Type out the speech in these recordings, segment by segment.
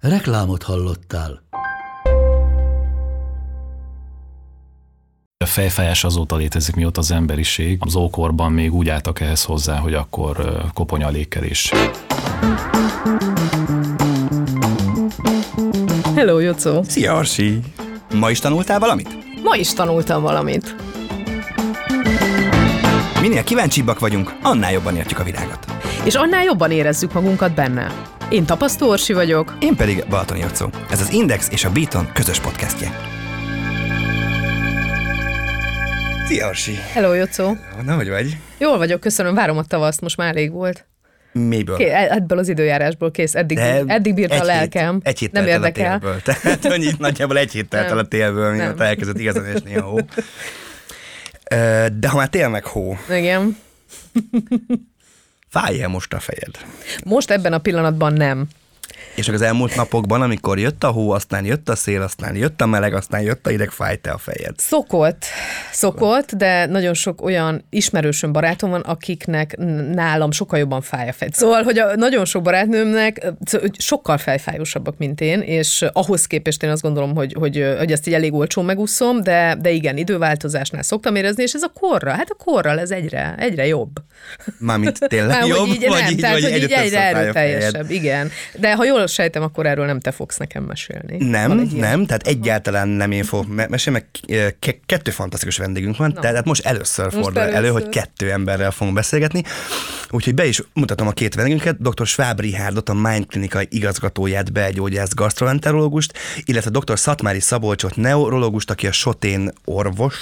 Reklámot hallottál. A fejfájás azóta létezik, mióta az emberiség. Az ókorban még úgy álltak ehhez hozzá, hogy akkor ö, koponyalékelés. Hello, Jocó! Szia, Arsi! Ma is tanultál valamit? Ma is tanultam valamit. Minél kíváncsibbak vagyunk, annál jobban értjük a világot. És annál jobban érezzük magunkat benne. Én Tapasztó Orsi vagyok. Én pedig Balatoni Jocó. Ez az Index és a Beaton közös podcastje. Szia, Arsi! Hello, Jocó! Na, hogy vagy? Jól vagyok, köszönöm, várom a tavaszt, most már elég volt. Miből? Ké, e- ebből az időjárásból kész, eddig, De eddig bírta a egy lelkem. Hét, egy hét nem érdekel. A télből. Tehát annyi, nagyjából egy hét telt el a télből, mióta elkezdett igazán esni a hó. De ha már tél meg hó, Igen. fáj-e most a fejed? Most ebben a pillanatban nem. És az elmúlt napokban, amikor jött a hó, aztán jött a szél, aztán jött a meleg, aztán jött a ideg, fájt-e a fejed? Szokott, szokott, de nagyon sok olyan ismerősöm, barátom van, akiknek nálam sokkal jobban fáj a fej. Szóval, hogy a nagyon sok barátnőmnek sokkal fejfájósabbak, mint én, és ahhoz képest én azt gondolom, hogy, hogy, hogy ezt így elég olcsón megúszom, de, de igen, időváltozásnál szoktam érezni, és ez a korra, hát a korral ez egyre, egyre jobb. Mármint tényleg Már, jobb, így, vagy nem, így, tehát, vagy hogy így egyre erőteljesebb, igen. De ha jól sejtem, akkor erről nem te fogsz nekem mesélni. Nem, ilyen? nem, tehát egyáltalán nem én fogok me- mesélni, mert ke- kettő fantasztikus vendégünk van, tehát most először Most fordul elő, először. hogy kettő emberrel fogunk beszélgetni. Úgyhogy be is mutatom a két vendégünket, dr. Schwab Richardot, a Mind klinikai igazgatóját, belgyógyász gastroenterológust, illetve dr. Szatmári Szabolcsot, neurológust, aki a Sotén orvos,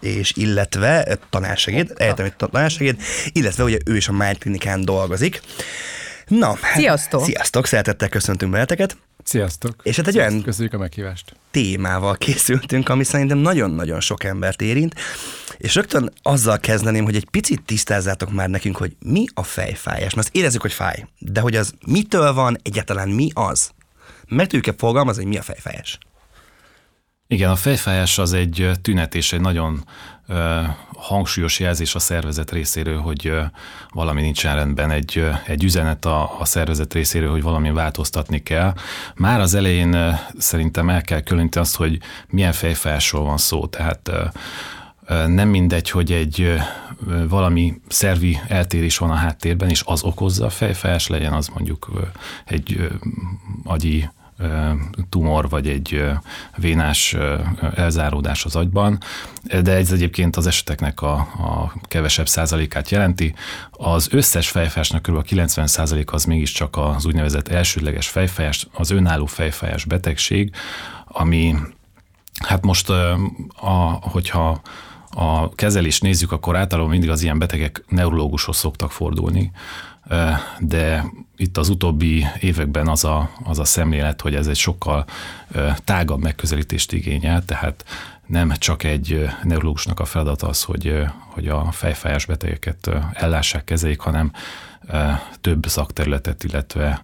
és illetve tanársegéd, egyetemi tanársegéd, illetve ugye ő is a Mind klinikán dolgozik. Na, hát- Sziasztok! Sziasztok, szeretettel köszöntünk benneteket. Sziasztok! És hát egy olyan- Köszönjük a meghívást. témával készültünk, ami szerintem nagyon-nagyon sok embert érint, és rögtön azzal kezdeném, hogy egy picit tisztázzátok már nekünk, hogy mi a fejfájás. Mert azt érezzük, hogy fáj, de hogy az mitől van, egyáltalán mi az? Meg tudjuk-e fogalmazni, hogy mi a fejfájás? Igen, a fejfájás az egy tünet és egy nagyon ö, hangsúlyos jelzés a szervezet részéről, hogy ö, valami nincsen rendben, egy, ö, egy üzenet a, a szervezet részéről, hogy valami változtatni kell. Már az elején ö, szerintem el kell különíteni azt, hogy milyen fejfájásról van szó. Tehát ö, nem mindegy, hogy egy valami szervi eltérés van a háttérben, és az okozza a fejfájás, legyen az mondjuk egy agyi tumor, vagy egy vénás elzáródás az agyban, de ez egyébként az eseteknek a, a kevesebb százalékát jelenti. Az összes fejfájásnak kb. 90 százalék az mégiscsak az úgynevezett elsődleges fejfájás, az önálló fejfájás betegség, ami hát most, a, hogyha a kezelést nézzük, akkor általában mindig az ilyen betegek neurológushoz szoktak fordulni, de itt az utóbbi években az a, az a szemlélet, hogy ez egy sokkal tágabb megközelítést igényel, tehát nem csak egy neurológusnak a feladata az, hogy, hogy a fejfájás betegeket ellássák, kezeljék, hanem több szakterületet, illetve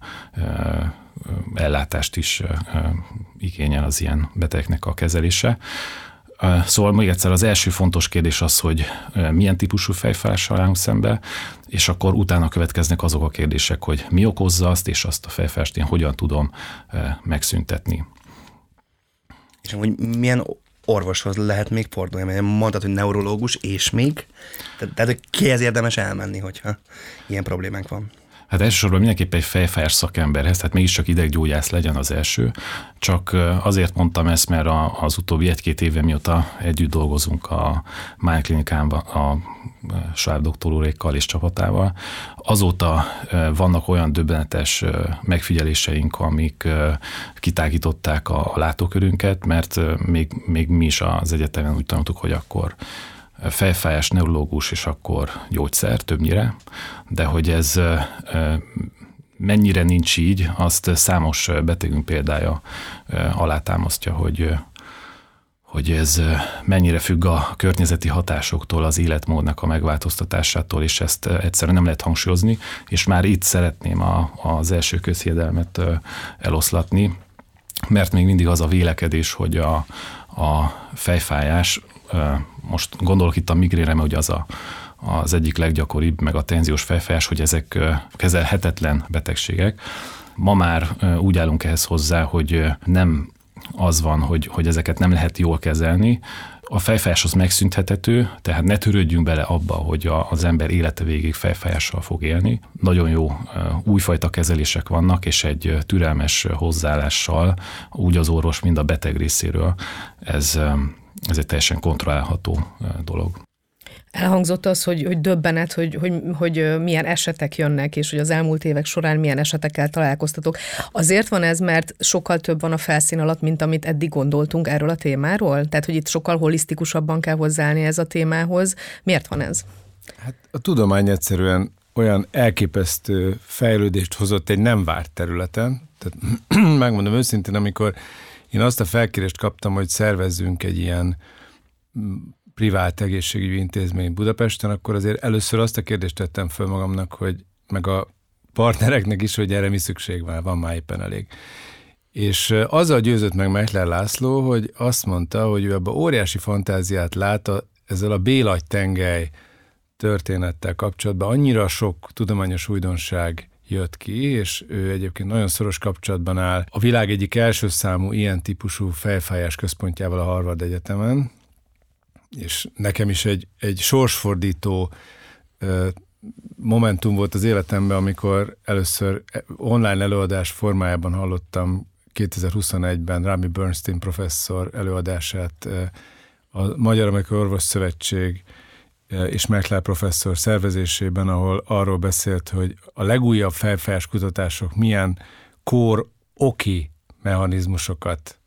ellátást is igényel az ilyen betegeknek a kezelése. Szóval még egyszer az első fontos kérdés az, hogy milyen típusú fejfájással állunk szembe, és akkor utána következnek azok a kérdések, hogy mi okozza azt, és azt a fejfájást én hogyan tudom megszüntetni. És hogy milyen orvoshoz lehet még fordulni? Mert mondtad, hogy neurológus, és még? Tehát, tehát kihez érdemes elmenni, hogyha ilyen problémánk van? Hát elsősorban mindenképp egy fejfájás szakemberhez, tehát mégiscsak ideggyógyász legyen az első. Csak azért mondtam ezt, mert az utóbbi egy-két éve mióta együtt dolgozunk a Mind Klinikán, a Schwab doktor úrékkal és csapatával, azóta vannak olyan döbbenetes megfigyeléseink, amik kitágították a, látókörünket, mert még, még mi is az egyetemen úgy tanultuk, hogy akkor fejfájás neurológus, és akkor gyógyszer többnyire, de hogy ez mennyire nincs így, azt számos betegünk példája alátámasztja, hogy hogy ez mennyire függ a környezeti hatásoktól, az életmódnak a megváltoztatásától, és ezt egyszerűen nem lehet hangsúlyozni, és már itt szeretném a, az első közhiedelmet eloszlatni, mert még mindig az a vélekedés, hogy a, a fejfájás, most gondolok itt a migrére, mert ugye az a, az egyik leggyakoribb, meg a tenziós fejfájás, hogy ezek kezelhetetlen betegségek. Ma már úgy állunk ehhez hozzá, hogy nem az van, hogy, hogy ezeket nem lehet jól kezelni, a fejfájás az megszünthetető, tehát ne törődjünk bele abba, hogy a, az ember élete végig fejfájással fog élni. Nagyon jó újfajta kezelések vannak, és egy türelmes hozzáállással, úgy az orvos, mind a beteg részéről, ez, ez egy teljesen kontrollálható dolog. Elhangzott az, hogy, hogy döbbenet, hogy, hogy, hogy milyen esetek jönnek, és hogy az elmúlt évek során milyen esetekkel találkoztatok. Azért van ez, mert sokkal több van a felszín alatt, mint amit eddig gondoltunk erről a témáról? Tehát, hogy itt sokkal holisztikusabban kell hozzáállni ez a témához. Miért van ez? Hát a tudomány egyszerűen olyan elképesztő fejlődést hozott egy nem várt területen. Tehát megmondom őszintén, amikor én azt a felkérést kaptam, hogy szervezzünk egy ilyen privát egészségügyi intézmény Budapesten, akkor azért először azt a kérdést tettem föl magamnak, hogy meg a partnereknek is, hogy erre mi szükség van, van már éppen elég. És azzal győzött meg Mechler László, hogy azt mondta, hogy ő abban óriási fantáziát lát a, ezzel a Bélagy tengely történettel kapcsolatban. Annyira sok tudományos újdonság jött ki, és ő egyébként nagyon szoros kapcsolatban áll. A világ egyik első számú ilyen típusú fejfájás központjával a Harvard Egyetemen, és nekem is egy, egy sorsfordító momentum volt az életemben, amikor először online előadás formájában hallottam 2021-ben Rami Bernstein professzor előadását a Magyar Amerikai Orvos Szövetség és Mekler professzor szervezésében, ahol arról beszélt, hogy a legújabb felfájás kutatások milyen kór oki mechanizmusokat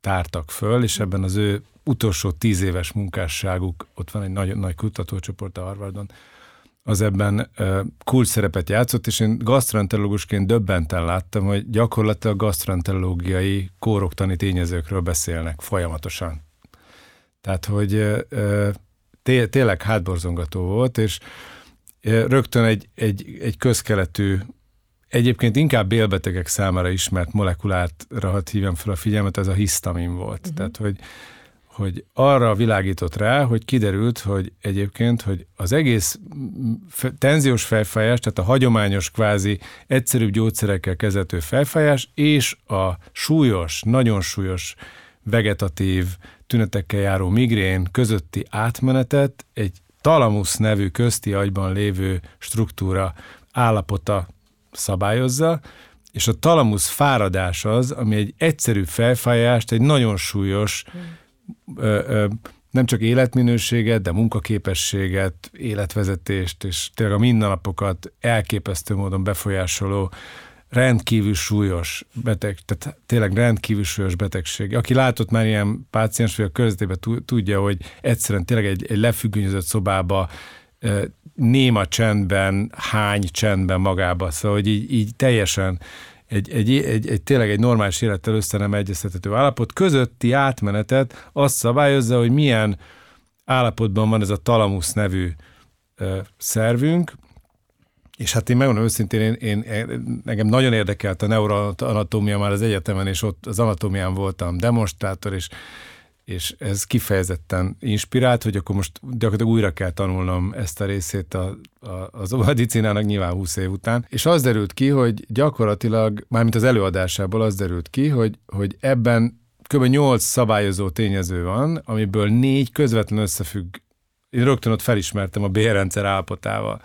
tártak föl, és ebben az ő utolsó tíz éves munkásságuk, ott van egy nagy, nagy kutatócsoport a Harvardon, az ebben kulcs szerepet játszott, és én gastroenterológusként döbbenten láttam, hogy gyakorlatilag gastroenterológiai kóroktani tényezőkről beszélnek folyamatosan. Tehát, hogy té- tényleg hátborzongató volt, és uh, rögtön egy, egy, egy közkeletű Egyébként inkább bélbetegek számára ismert molekulátra, hadd hívjam fel a figyelmet, ez a hisztamin volt. Uh-huh. Tehát, hogy hogy arra világított rá, hogy kiderült, hogy egyébként, hogy az egész tenziós felfájás, tehát a hagyományos kvázi egyszerűbb gyógyszerekkel kezelhető felfájás, és a súlyos, nagyon súlyos vegetatív tünetekkel járó migrén közötti átmenetet egy talamusz nevű közti agyban lévő struktúra állapota szabályozza, és a talamusz fáradás az, ami egy egyszerű felfájást, egy nagyon súlyos, ö, nem csak életminőséget, de munkaképességet, életvezetést, és tényleg a mindennapokat elképesztő módon befolyásoló rendkívül súlyos beteg, tehát tényleg rendkívül súlyos betegség. Aki látott már ilyen páciens, vagy a körzetében tudja, hogy egyszerűen tényleg egy, egy lefüggönyözött szobába néma csendben, hány csendben magába, szóval hogy így, így teljesen egy, egy, egy, egy, tényleg egy normális élettel össze nem egyeztethető állapot közötti átmenetet azt szabályozza, hogy milyen állapotban van ez a talamusz nevű szervünk, és hát én megmondom őszintén, én, én, én, engem nagyon érdekelt a neuroanatómia már az egyetemen, és ott az anatómián voltam demonstrátor, és és ez kifejezetten inspirált, hogy akkor most gyakorlatilag újra kell tanulnom ezt a részét a, a, az medicinának nyilván 20 év után, és az derült ki, hogy gyakorlatilag, mármint az előadásából az derült ki, hogy, hogy ebben kb. 8 szabályozó tényező van, amiből négy közvetlenül összefügg. Én rögtön ott felismertem a bérrendszer állapotával.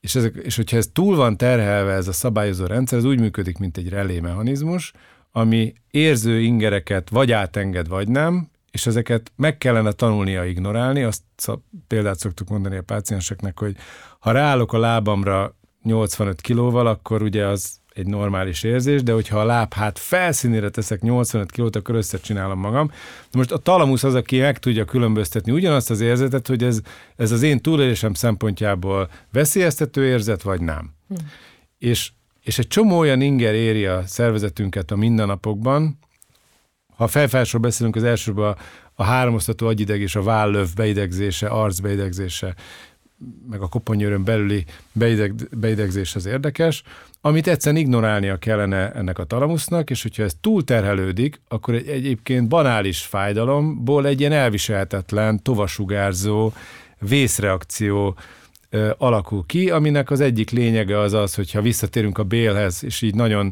És, ezek, és hogyha ez túl van terhelve, ez a szabályozó rendszer, ez úgy működik, mint egy relé mechanizmus, ami érző ingereket vagy átenged, vagy nem, és ezeket meg kellene tanulnia ignorálni, azt példát szoktuk mondani a pácienseknek, hogy ha ráállok a lábamra 85 kilóval, akkor ugye az egy normális érzés, de hogyha a láb hát felszínére teszek 85 kilót, akkor összecsinálom magam. De most a talamusz az, aki meg tudja különböztetni ugyanazt az érzetet, hogy ez, ez az én túlélésem szempontjából veszélyeztető érzet, vagy nem. Hm. És és egy csomó olyan inger éri a szervezetünket a mindennapokban, ha fejfásról beszélünk, az elsőben a, a háromosztató agyideg és a vállöv beidegzése, arcbeidegzése, meg a koponyőrön belüli beideg, beidegzés az érdekes, amit egyszerűen ignorálnia kellene ennek a talamusznak, és hogyha ez túlterhelődik, akkor egy egyébként banális fájdalomból egy ilyen elviselhetetlen, tovasugárzó vészreakció ö, alakul ki, aminek az egyik lényege az az, hogyha visszatérünk a bélhez, és így nagyon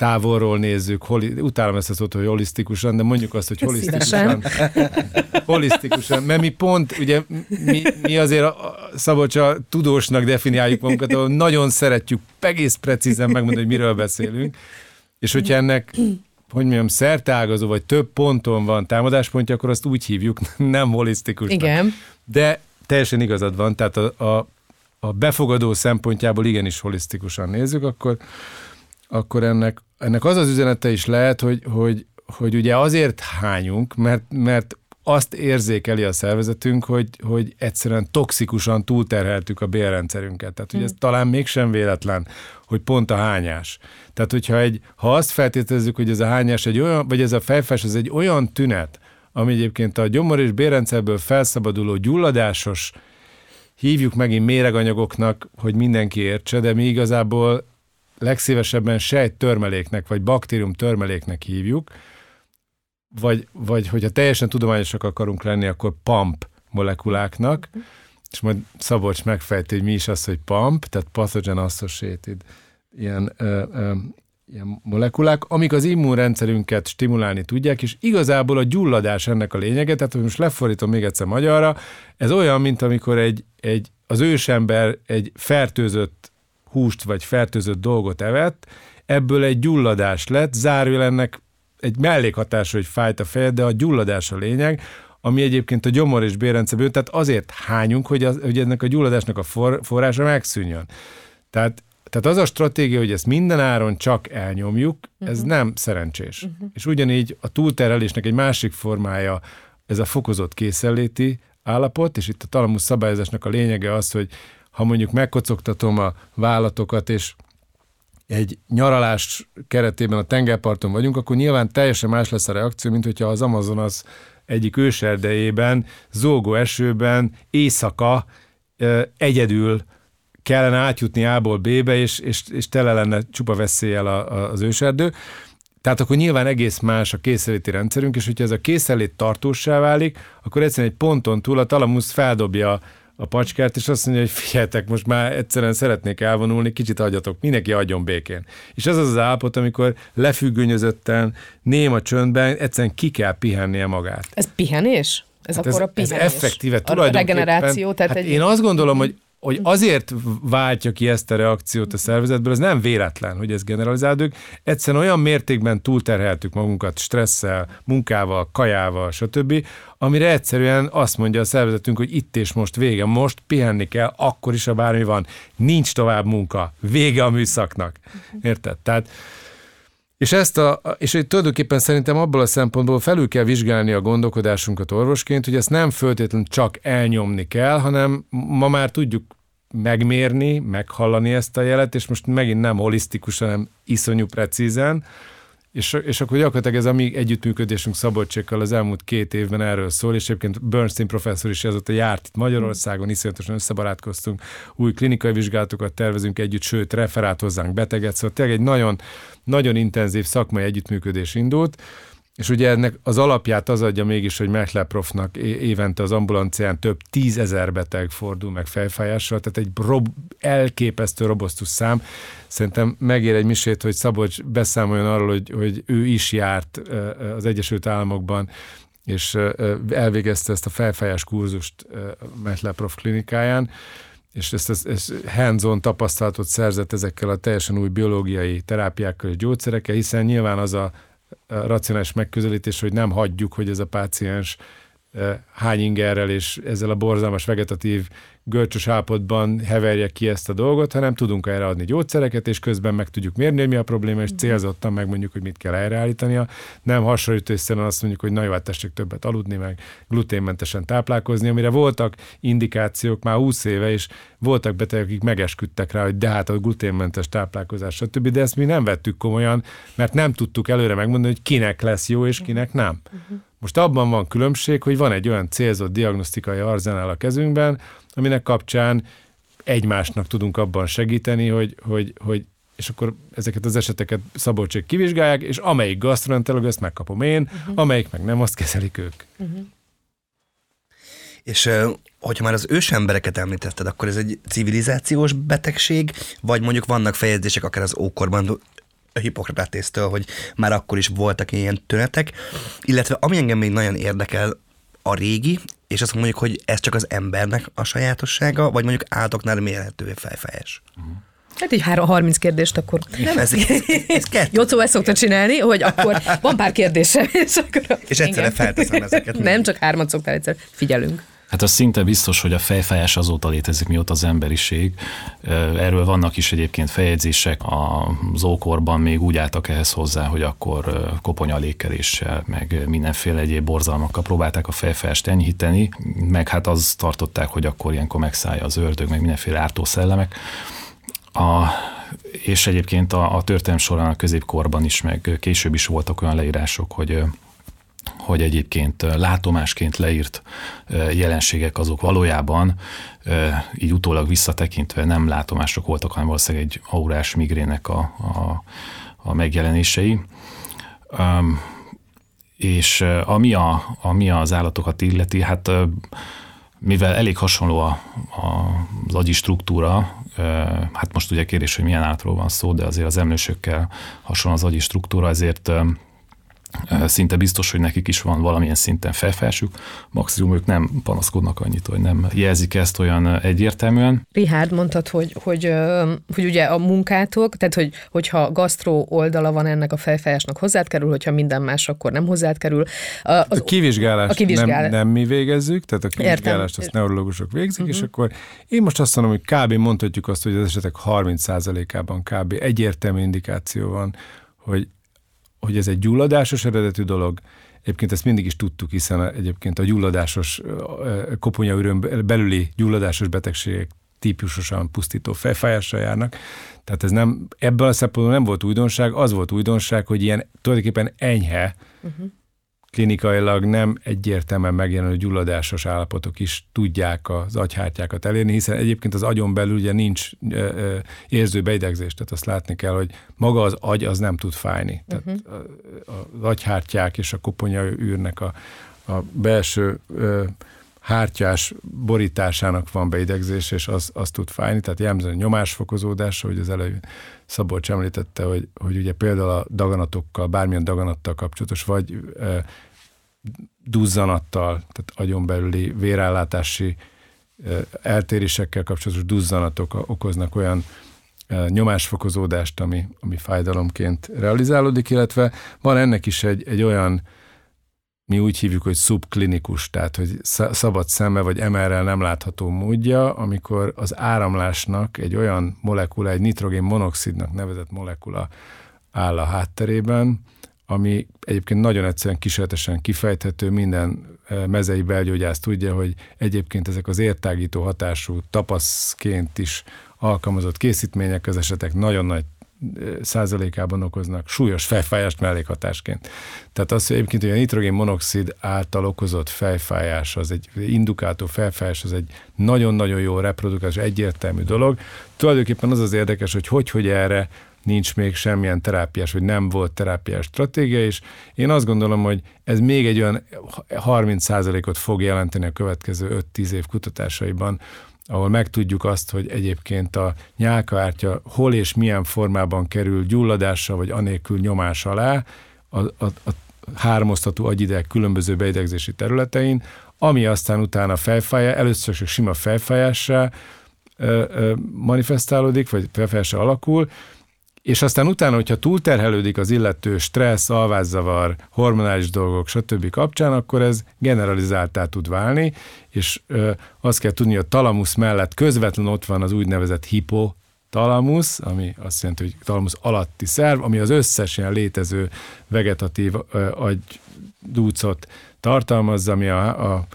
távolról nézzük, holi, utálom ezt a szót, hogy holisztikusan, de mondjuk azt, hogy holisztikusan. holisztikusan, mert mi pont, ugye mi, mi azért a Szabolcsa tudósnak definiáljuk magunkat, ahol nagyon szeretjük egész precízen megmondani, hogy miről beszélünk, és hogyha ennek hogy mondjam, szertágazó, vagy több ponton van támadáspontja, akkor azt úgy hívjuk, nem holisztikusnak. Igen. De teljesen igazad van, tehát a, a, a befogadó szempontjából igenis holisztikusan nézzük, akkor, akkor ennek, ennek az az üzenete is lehet, hogy, hogy, hogy ugye azért hányunk, mert, mert azt érzékeli a szervezetünk, hogy, hogy egyszerűen toxikusan túlterheltük a bélrendszerünket. Tehát, hogy ez talán mégsem véletlen, hogy pont a hányás. Tehát, hogyha egy, ha azt feltételezzük, hogy ez a hányás egy olyan, vagy ez a fejfás, ez egy olyan tünet, ami egyébként a gyomor és bérrendszerből felszabaduló gyulladásos, hívjuk megint méreganyagoknak, hogy mindenki értse, de mi igazából legszívesebben sejt törmeléknek, vagy baktérium törmeléknek hívjuk, vagy, vagy hogyha teljesen tudományosak akarunk lenni, akkor pump molekuláknak, és majd Szabolcs megfejti, hogy mi is az, hogy pump, tehát pathogen associated ilyen, ö, ö, ilyen molekulák, amik az immunrendszerünket stimulálni tudják, és igazából a gyulladás ennek a lényege, tehát most lefordítom még egyszer magyarra, ez olyan, mint amikor egy, egy, az ősember egy fertőzött húst vagy fertőzött dolgot evett, ebből egy gyulladás lett, zárul ennek egy mellékhatás, hogy fájt a fejed, de a gyulladás a lényeg, ami egyébként a gyomor és bérrendszerből, tehát azért hányunk, hogy, az, hogy ennek a gyulladásnak a for, forrása megszűnjön. Tehát, tehát az a stratégia, hogy ezt minden áron csak elnyomjuk, uh-huh. ez nem szerencsés. Uh-huh. És ugyanígy a túlterelésnek egy másik formája, ez a fokozott készenléti állapot, és itt a talamus szabályozásnak a lényege az, hogy ha mondjuk megkocogtatom a vállatokat, és egy nyaralás keretében a tengerparton vagyunk, akkor nyilván teljesen más lesz a reakció, mint hogyha az Amazonas egyik őserdejében, zógó esőben, éjszaka egyedül kellene átjutni A-ból B-be, és, és, és tele lenne csupa veszéllyel a, a, az őserdő. Tehát akkor nyilván egész más a készeléti rendszerünk, és hogyha ez a készelét tartósá válik, akkor egyszerűen egy ponton túl a talamusz feldobja a pacskát, és azt mondja, hogy figyeljetek, most már egyszerűen szeretnék elvonulni, kicsit adjatok, mindenki adjon békén. És ez az az állapot, amikor lefüggönyözötten, néma csöndben egyszerűen ki kell pihennie magát. Ez pihenés? Ez hát akkor ez, a pihenés. Ez effektíve a tulajdonképpen. regeneráció, tehát hát egy... Én azt gondolom, hogy hogy azért váltja ki ezt a reakciót a szervezetből, ez nem véletlen, hogy ez generalizálódik. Egyszerűen olyan mértékben túlterheltük magunkat stresszel, munkával, kajával, stb., amire egyszerűen azt mondja a szervezetünk, hogy itt és most vége, most pihenni kell, akkor is, a bármi van, nincs tovább munka, vége a műszaknak. Érted? Tehát és ezt a, és tulajdonképpen szerintem abból a szempontból felül kell vizsgálni a gondolkodásunkat orvosként, hogy ezt nem föltétlenül csak elnyomni kell, hanem ma már tudjuk megmérni, meghallani ezt a jelet, és most megint nem holisztikusan, hanem iszonyú precízen, és, és akkor gyakorlatilag ez a mi együttműködésünk Szabolcsékkal az elmúlt két évben erről szól, és egyébként Bernstein professzor is azóta járt itt Magyarországon, iszonyatosan összebarátkoztunk, új klinikai vizsgálatokat tervezünk együtt, sőt, referált hozzánk beteget, szóval tényleg egy nagyon, nagyon intenzív szakmai együttműködés indult, és ugye ennek az alapját az adja mégis, hogy Mechler évente az ambulancián több tízezer beteg fordul meg fejfájással, tehát egy rob, elképesztő robosztus szám. Szerintem megér egy misét, hogy Szabolcs beszámoljon arról, hogy, hogy ő is járt az Egyesült Államokban, és elvégezte ezt a fejfájás kurzust Mechler Prof klinikáján, és ezt, ezt, ezt hands-on tapasztalatot szerzett ezekkel a teljesen új biológiai terápiákkal és gyógyszerekkel, hiszen nyilván az a racionális megközelítés, hogy nem hagyjuk, hogy ez a páciens hány ingerrel és ezzel a borzalmas vegetatív görcsös állapotban heverje ki ezt a dolgot, hanem tudunk erre adni gyógyszereket, és közben meg tudjuk mérni, hogy mi a probléma, és célzottan megmondjuk, hogy mit kell erreállítania. Nem hasonlítőszerűen azt mondjuk, hogy na jó, hát tessék többet aludni, meg gluténmentesen táplálkozni, amire voltak indikációk már 20 éve, és voltak betegek, akik megesküdtek rá, hogy de hát a gluténmentes táplálkozás, stb. De ezt mi nem vettük komolyan, mert nem tudtuk előre megmondani, hogy kinek lesz jó, és kinek nem. Most abban van különbség, hogy van egy olyan célzott diagnosztikai arzenál a kezünkben, aminek kapcsán egymásnak tudunk abban segíteni, hogy, hogy, hogy és akkor ezeket az eseteket Szabolcsék kivizsgálják, és amelyik gasztroenterológus, ezt megkapom én, uh-huh. amelyik meg nem, azt kezelik ők. Uh-huh. És hogyha már az ősembereket említetted, akkor ez egy civilizációs betegség, vagy mondjuk vannak fejezések akár az ókorban, Hippokratésztől, hogy már akkor is voltak ilyen tünetek, illetve ami engem még nagyon érdekel, a régi, és azt mondjuk, hogy ez csak az embernek a sajátossága, vagy mondjuk átoknál mérhető fejfejes. Uh-huh. Hát így 30 kérdést akkor. Nem, ez, ez, ez kettő. Jocó ezt szokta csinálni, hogy akkor van pár kérdésem, és akkor... És egyszerre felteszem ezeket. Nem, csak hármat szoktál egyszer. Figyelünk. Hát az szinte biztos, hogy a fejfájás azóta létezik, mióta az emberiség. Erről vannak is egyébként feljegyzések. Az ókorban még úgy álltak ehhez hozzá, hogy akkor koponyalékeléssel, meg mindenféle egyéb borzalmakkal próbálták a fejfájást enyhíteni, meg hát az tartották, hogy akkor ilyenkor megszállja az ördög, meg mindenféle ártószellemek. A, és egyébként a, a történelm során a középkorban is, meg később is voltak olyan leírások, hogy hogy egyébként látomásként leírt jelenségek azok valójában így utólag visszatekintve nem látomások voltak, hanem valószínűleg egy aurás migrének a, a, a megjelenései. És ami, a, ami az állatokat illeti, hát mivel elég hasonló a, a, az agyi struktúra, hát most ugye kérdés, hogy milyen állatról van szó, de azért az emlősökkel hasonló az agyi struktúra, ezért szinte biztos, hogy nekik is van valamilyen szinten felfelsük, maximum ők nem panaszkodnak annyit, hogy nem jelzik ezt olyan egyértelműen. Richard mondtad, hogy, hogy, hogy ugye a munkátok, tehát hogy, hogyha gasztró oldala van ennek a fejfájásnak hozzád kerül, hogyha minden más, akkor nem hozzád kerül. A, az, a kivizsgálást a kivizsgál... nem, nem mi végezzük, tehát a kivizsgálást Értem. azt neurológusok végzik, uh-huh. és mhm. akkor én most azt mondom, hogy kb. mondhatjuk azt, hogy az esetek 30%-ában kb. egyértelmű indikáció van, hogy hogy ez egy gyulladásos eredetű dolog, Egyébként ezt mindig is tudtuk, hiszen egyébként a gyulladásos, koponyaürön belüli gyulladásos betegségek típusosan pusztító fejfájással járnak. Tehát ez nem, ebből a szempontból nem volt újdonság, az volt újdonság, hogy ilyen tulajdonképpen enyhe, uh-huh klinikailag nem egyértelműen megjelenő gyulladásos állapotok is tudják az agyhártyákat elérni, hiszen egyébként az agyon belül ugye nincs érző beidegzés, tehát azt látni kell, hogy maga az agy az nem tud fájni. Uh-huh. Tehát az agyhártyák és a koponya űrnek a, a belső hártyás borításának van beidegzés, és az, az tud fájni, tehát jellemzően nyomásfokozódás, hogy az előbb Szabolcs említette, hogy, hogy ugye például a daganatokkal, bármilyen daganattal kapcsolatos, vagy e, duzzanattal, tehát agyon belüli vérállátási e, eltérésekkel kapcsolatos duzzanatok okoznak olyan e, nyomásfokozódást, ami, ami fájdalomként realizálódik, illetve van ennek is egy, egy olyan mi úgy hívjuk, hogy szubklinikus, tehát hogy szabad szemmel vagy MR-rel nem látható módja, amikor az áramlásnak egy olyan molekula, egy nitrogén monoxidnak nevezett molekula áll a hátterében, ami egyébként nagyon egyszerűen kísérletesen kifejthető, minden e, mezei belgyógyász tudja, hogy egyébként ezek az értágító hatású tapaszként is alkalmazott készítmények az esetek nagyon nagy százalékában okoznak súlyos fejfájást mellékhatásként. Tehát az, egyébként hogy a nitrogén monoxid által okozott fejfájás, az egy indukátó fejfájás, az egy nagyon-nagyon jó reprodukás, egyértelmű dolog. Tulajdonképpen az az érdekes, hogy hogy, hogy erre nincs még semmilyen terápiás, vagy nem volt terápiás stratégia, és én azt gondolom, hogy ez még egy olyan 30%-ot fog jelenteni a következő 5-10 év kutatásaiban, ahol megtudjuk azt, hogy egyébként a nyálkaártya hol és milyen formában kerül gyulladásra vagy anélkül nyomás alá a, a, a háromoztató agyideg különböző beidegzési területein, ami aztán utána fejfájá, először csak sima fejfájássá manifestálódik, vagy fejfájássá alakul, és aztán utána, hogyha túlterhelődik az illető stressz, alvászavar, hormonális dolgok, stb. kapcsán, akkor ez generalizáltá tud válni, és ö, azt kell tudni, hogy a talamusz mellett közvetlenül ott van az úgynevezett hipo talamusz, ami azt jelenti, hogy talamusz alatti szerv, ami az összes ilyen létező vegetatív agydúcot tartalmazza, ami a, a,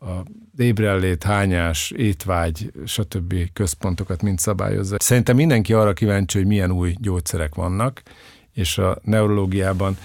a ébrellét, hányás, étvágy, stb. központokat mind szabályozza. Szerintem mindenki arra kíváncsi, hogy milyen új gyógyszerek vannak, és a neurológiában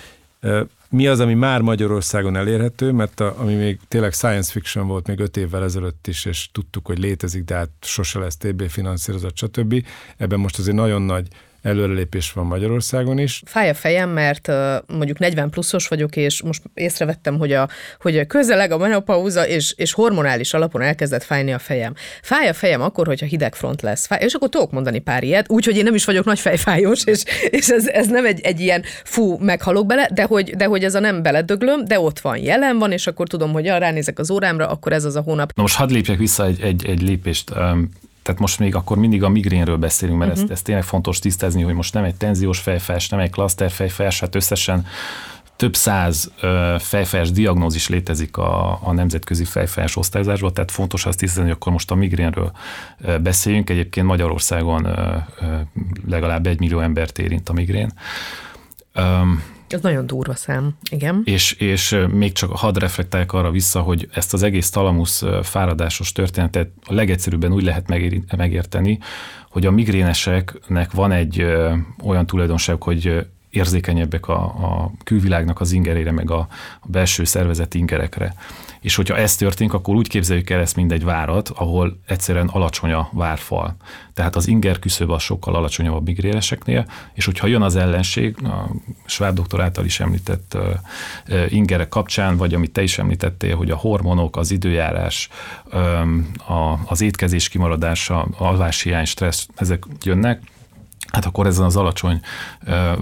mi az, ami már Magyarországon elérhető, mert a, ami még tényleg science fiction volt még öt évvel ezelőtt is, és tudtuk, hogy létezik, de hát sose lesz TB finanszírozott, stb. Ebben most azért nagyon nagy előrelépés van Magyarországon is. Fáj a fejem, mert mondjuk 40 pluszos vagyok, és most észrevettem, hogy a, hogy a közeleg a menopauza, és, és hormonális alapon elkezdett fájni a fejem. Fáj a fejem akkor, hogyha hideg front lesz. Fáj, és akkor tudok mondani pár ilyet, úgyhogy én nem is vagyok nagy fejfájós, és, és ez, ez nem egy, egy ilyen fú, meghalok bele, de hogy, de hogy ez a nem beledöglöm, de ott van, jelen van, és akkor tudom, hogy ja, ránézek az órámra, akkor ez az a hónap. Na most hadd lépjek vissza egy, egy, egy lépést tehát most még akkor mindig a migrénről beszélünk, mert uh-huh. ezt, ezt tényleg fontos tisztázni, hogy most nem egy tenziós fejfájás, nem egy klaszter fejfájás, hát összesen több száz fejfájás diagnózis létezik a, a nemzetközi fejfájás osztályozásban, tehát fontos azt tisztázni, hogy akkor most a migrénről beszéljünk. Egyébként Magyarországon legalább egy millió embert érint a migrén. Ez nagyon durva szám, igen. És, és még csak hadd reflektáljak arra vissza, hogy ezt az egész talamusz fáradásos történetet a legegyszerűbben úgy lehet megérteni, hogy a migréneseknek van egy olyan tulajdonság, hogy érzékenyebbek a, a külvilágnak az ingerére, meg a, a belső szervezeti ingerekre. És hogyha ez történik, akkor úgy képzeljük el ezt, mint egy várat, ahol egyszerűen alacsony a várfal. Tehát az inger küszöb az sokkal alacsonyabb a migréneseknél, és hogyha jön az ellenség, a Schwab doktor által is említett ingerek kapcsán, vagy amit te is említettél, hogy a hormonok, az időjárás, a, az étkezés kimaradása, alváshiány, stressz, ezek jönnek, hát akkor ezen az alacsony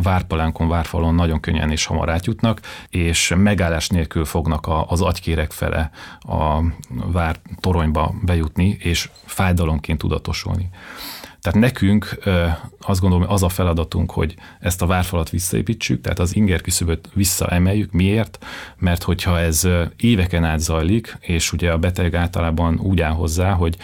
várpalánkon, várfalon nagyon könnyen és hamar átjutnak, és megállás nélkül fognak az agykérek fele a vár toronyba bejutni, és fájdalomként tudatosulni. Tehát nekünk azt gondolom, hogy az a feladatunk, hogy ezt a várfalat visszaépítsük, tehát az inger küszöböt visszaemeljük. Miért? Mert hogyha ez éveken át zajlik, és ugye a beteg általában úgy áll hozzá, hogy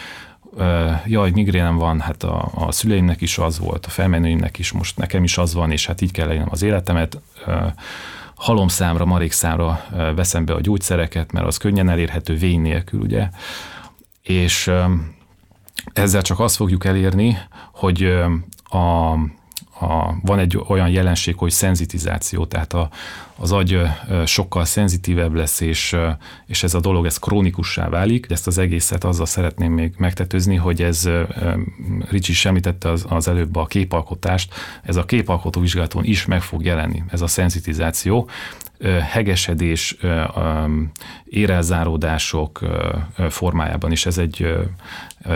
jaj, migrénem van, hát a, a szüleimnek is az volt, a felmenőimnek is, most nekem is az van, és hát így kell legyen az életemet. Halomszámra, marékszámra veszem be a gyógyszereket, mert az könnyen elérhető vény nélkül, ugye. És ezzel csak azt fogjuk elérni, hogy a, a, van egy olyan jelenség, hogy szenzitizáció, tehát a, az agy sokkal szenzitívebb lesz, és, és ez a dolog ez krónikussá válik. Ezt az egészet azzal szeretném még megtetőzni, hogy ez Ricsi is említette az, az előbb a képalkotást, ez a képalkotó vizsgálaton is meg fog jelenni, ez a szenzitizáció hegesedés, érelzáródások formájában is. Ez egy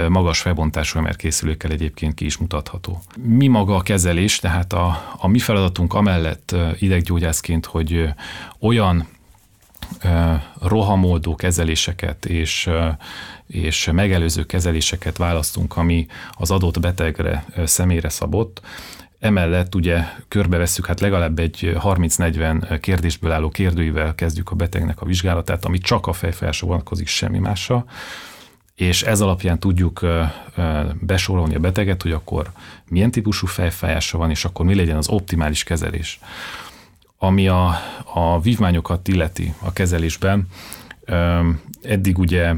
magas felbontású készülőkkel egyébként ki is mutatható. Mi maga a kezelés, tehát a, a mi feladatunk amellett ideggyógyászként, hogy olyan rohamoldó kezeléseket és, és megelőző kezeléseket választunk, ami az adott betegre személyre szabott, Emellett ugye körbevesszük, hát legalább egy 30-40 kérdésből álló kérdőivel kezdjük a betegnek a vizsgálatát, ami csak a fejfelső vonatkozik, semmi másra, és ez alapján tudjuk besorolni a beteget, hogy akkor milyen típusú fejfájása van, és akkor mi legyen az optimális kezelés. Ami a, a vívmányokat illeti a kezelésben, eddig ugye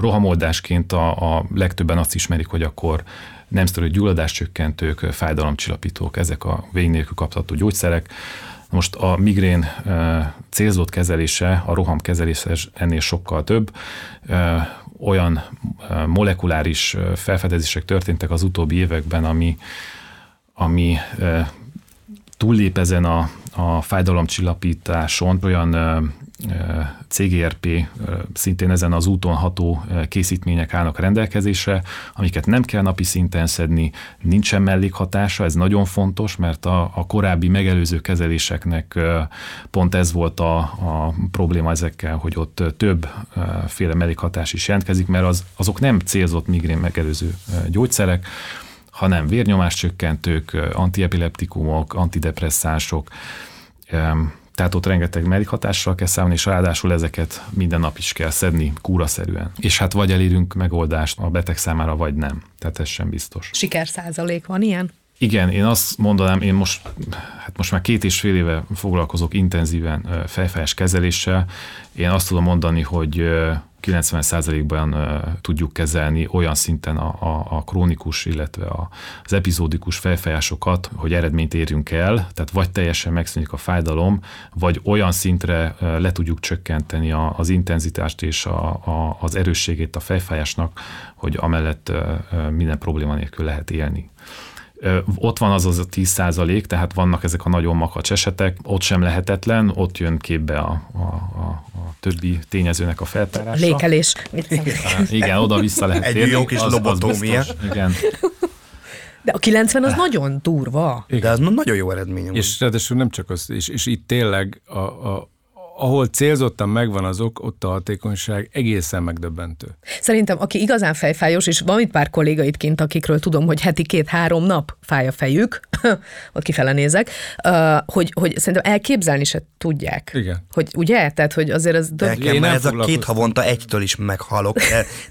rohamoldásként a, a legtöbben azt ismerik, hogy akkor nem sztorű gyulladáscsökkentők, fájdalomcsillapítók, ezek a végig nélkül kapható gyógyszerek. Most a migrén célzott kezelése, a roham kezelése ennél sokkal több. Olyan molekuláris felfedezések történtek az utóbbi években, ami, ami túllép ezen a, a fájdalomcsillapításon, olyan CGRP szintén ezen az úton ható készítmények állnak rendelkezésre, amiket nem kell napi szinten szedni, nincsen mellékhatása, ez nagyon fontos, mert a, a korábbi megelőző kezeléseknek pont ez volt a, a probléma ezekkel, hogy ott többféle mellékhatás is jelentkezik, mert az, azok nem célzott migrén megelőző gyógyszerek, hanem vérnyomáscsökkentők, antiepileptikumok, antidepresszánsok, tehát ott rengeteg mellékhatással kell számolni, és ráadásul ezeket minden nap is kell szedni kúraszerűen. És hát vagy elérünk megoldást a beteg számára, vagy nem. Tehát ez sem biztos. Sikerszázalék van ilyen? Igen, én azt mondanám, én most, hát most már két és fél éve foglalkozok intenzíven fejfájás kezeléssel. Én azt tudom mondani, hogy 90%-ban tudjuk kezelni olyan szinten a, a, a krónikus, illetve a, az epizódikus fejfájásokat, hogy eredményt érjünk el, tehát vagy teljesen megszűnik a fájdalom, vagy olyan szintre le tudjuk csökkenteni a, az intenzitást és a, a, az erősségét a fejfájásnak, hogy amellett minden probléma nélkül lehet élni ott van az az a 10 százalék, tehát vannak ezek a nagyon makacs esetek, ott sem lehetetlen, ott jön képbe a, a, a, a többi tényezőnek a feltárása. Lékelés. Igen, oda-vissza lehet Egy jó kis lobotómia. Igen. De a 90 az nagyon durva. De az nagyon jó eredmény. És ráadásul nem csak az, és, és itt tényleg a, a, ahol célzottan megvan az ok, ott a hatékonyság egészen megdöbbentő. Szerintem, aki igazán fejfájós, és van itt pár kolléga kint, akikről tudom, hogy heti két-három nap fáj a fejük, ott kifele nézek, hogy, hogy szerintem elképzelni se tudják. Igen. Hogy ugye? Tehát, hogy azért ez... De Nekem már ez a két havonta egytől is meghalok.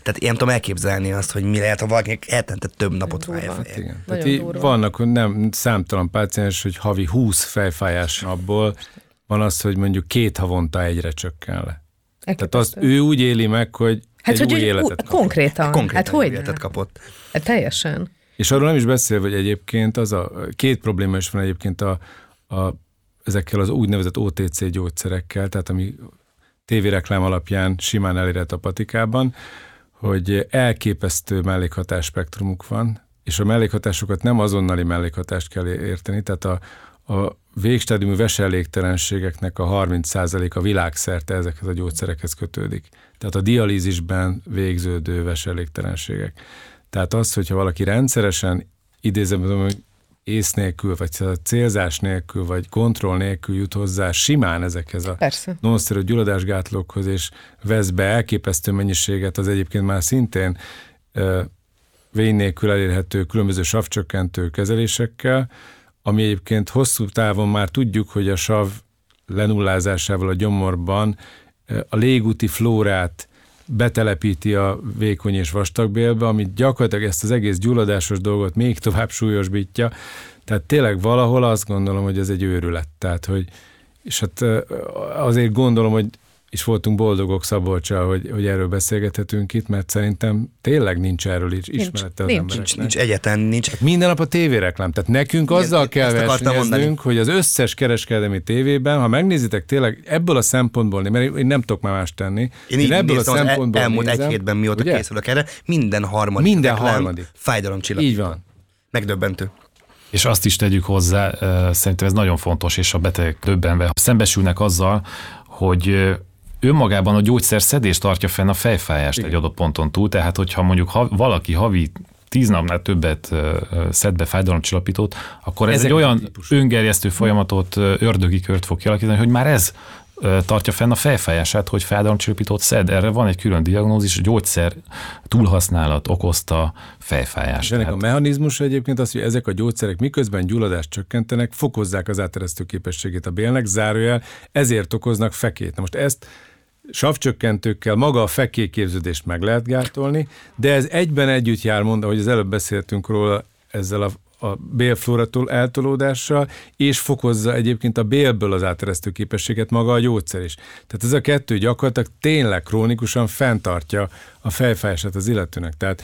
Tehát én tudom elképzelni azt, hogy mi lehet, ha valaki hetente több napot fáj a feje. Igen. Tehát vannak nem számtalan páciens, hogy havi 20 fejfájás napból van az, hogy mondjuk két havonta egyre csökken le. Elképesztő. Tehát azt ő úgy éli meg, hogy hát, egy hogy új életet kapott. Konkrétan. Konkrétan hát hogy életet kapott. Hát teljesen. És arról nem is beszél, hogy egyébként az a két probléma is van egyébként a, a, ezekkel az úgynevezett OTC gyógyszerekkel, tehát ami tévéreklám alapján simán elérhet a patikában, hogy elképesztő mellékhatás spektrumuk van, és a mellékhatásokat nem azonnali mellékhatást kell érteni, tehát a, a végstádiumú veselégtelenségeknek a 30%-a világszerte ezekhez a gyógyszerekhez kötődik. Tehát a dialízisben végződő veselégtelenségek. Tehát az, hogyha valaki rendszeresen idézem, hogy ész nélkül, vagy célzás nélkül, vagy kontroll nélkül jut hozzá simán ezekhez a nonszerű gyulladásgátlókhoz, és vesz be elképesztő mennyiséget, az egyébként már szintén vény nélkül elérhető különböző savcsökkentő kezelésekkel, ami egyébként hosszú távon már tudjuk, hogy a sav lenullázásával a gyomorban a légúti flórát betelepíti a vékony és vastagbélbe, ami gyakorlatilag ezt az egész gyulladásos dolgot még tovább súlyosbítja. Tehát tényleg valahol azt gondolom, hogy ez egy őrület. Tehát, hogy, és hát azért gondolom, hogy és voltunk boldogok Szabolcsa, hogy, hogy erről beszélgethetünk itt, mert szerintem tényleg nincs erről is ismerete nincs, az nincs, nincs, egyetlen nincs. Hát minden nap a tévéreklám. Tehát nekünk Igen, azzal kell versenyeznünk, hogy az összes kereskedelmi tévében, ha megnézitek tényleg ebből a szempontból, mert én nem tudok már más tenni. Én, én ebből a szempontból elmúlt nézem, egy hétben mióta ugye? készülök erre, minden harmadik minden harmadik. fájdalomcsillag. Így van. Megdöbbentő. És azt is tegyük hozzá, szerintem ez nagyon fontos, és a betegek döbbenve szembesülnek azzal, hogy önmagában a gyógyszer szedés tartja fenn a fejfájást Igen. egy adott ponton túl, tehát hogyha mondjuk ha, valaki havi tíz napnál többet szed be fájdalomcsillapítót, akkor ez Ezek egy olyan típusú. öngerjesztő folyamatot, ördögi kört fog kialakítani, hogy már ez tartja fenn a fejfájását, hogy fájdalomcsillapítót szed. Erre van egy külön diagnózis, gyógyszer túlhasználat okozta fejfájást. Ennek hát. a mechanizmus egyébként az, hogy ezek a gyógyszerek miközben gyulladást csökkentenek, fokozzák az áteresztő képességét a bélnek, zárójel, ezért okoznak fekét. Na most ezt savcsökkentőkkel maga a fekéképződést meg lehet gátolni, de ez egyben együtt jár, mondta, hogy az előbb beszéltünk róla ezzel a a bélflóratól eltolódással, és fokozza egyébként a bélből az áteresztő képességet maga a gyógyszer is. Tehát ez a kettő gyakorlatilag tényleg krónikusan fenntartja a fejfájását az illetőnek. Tehát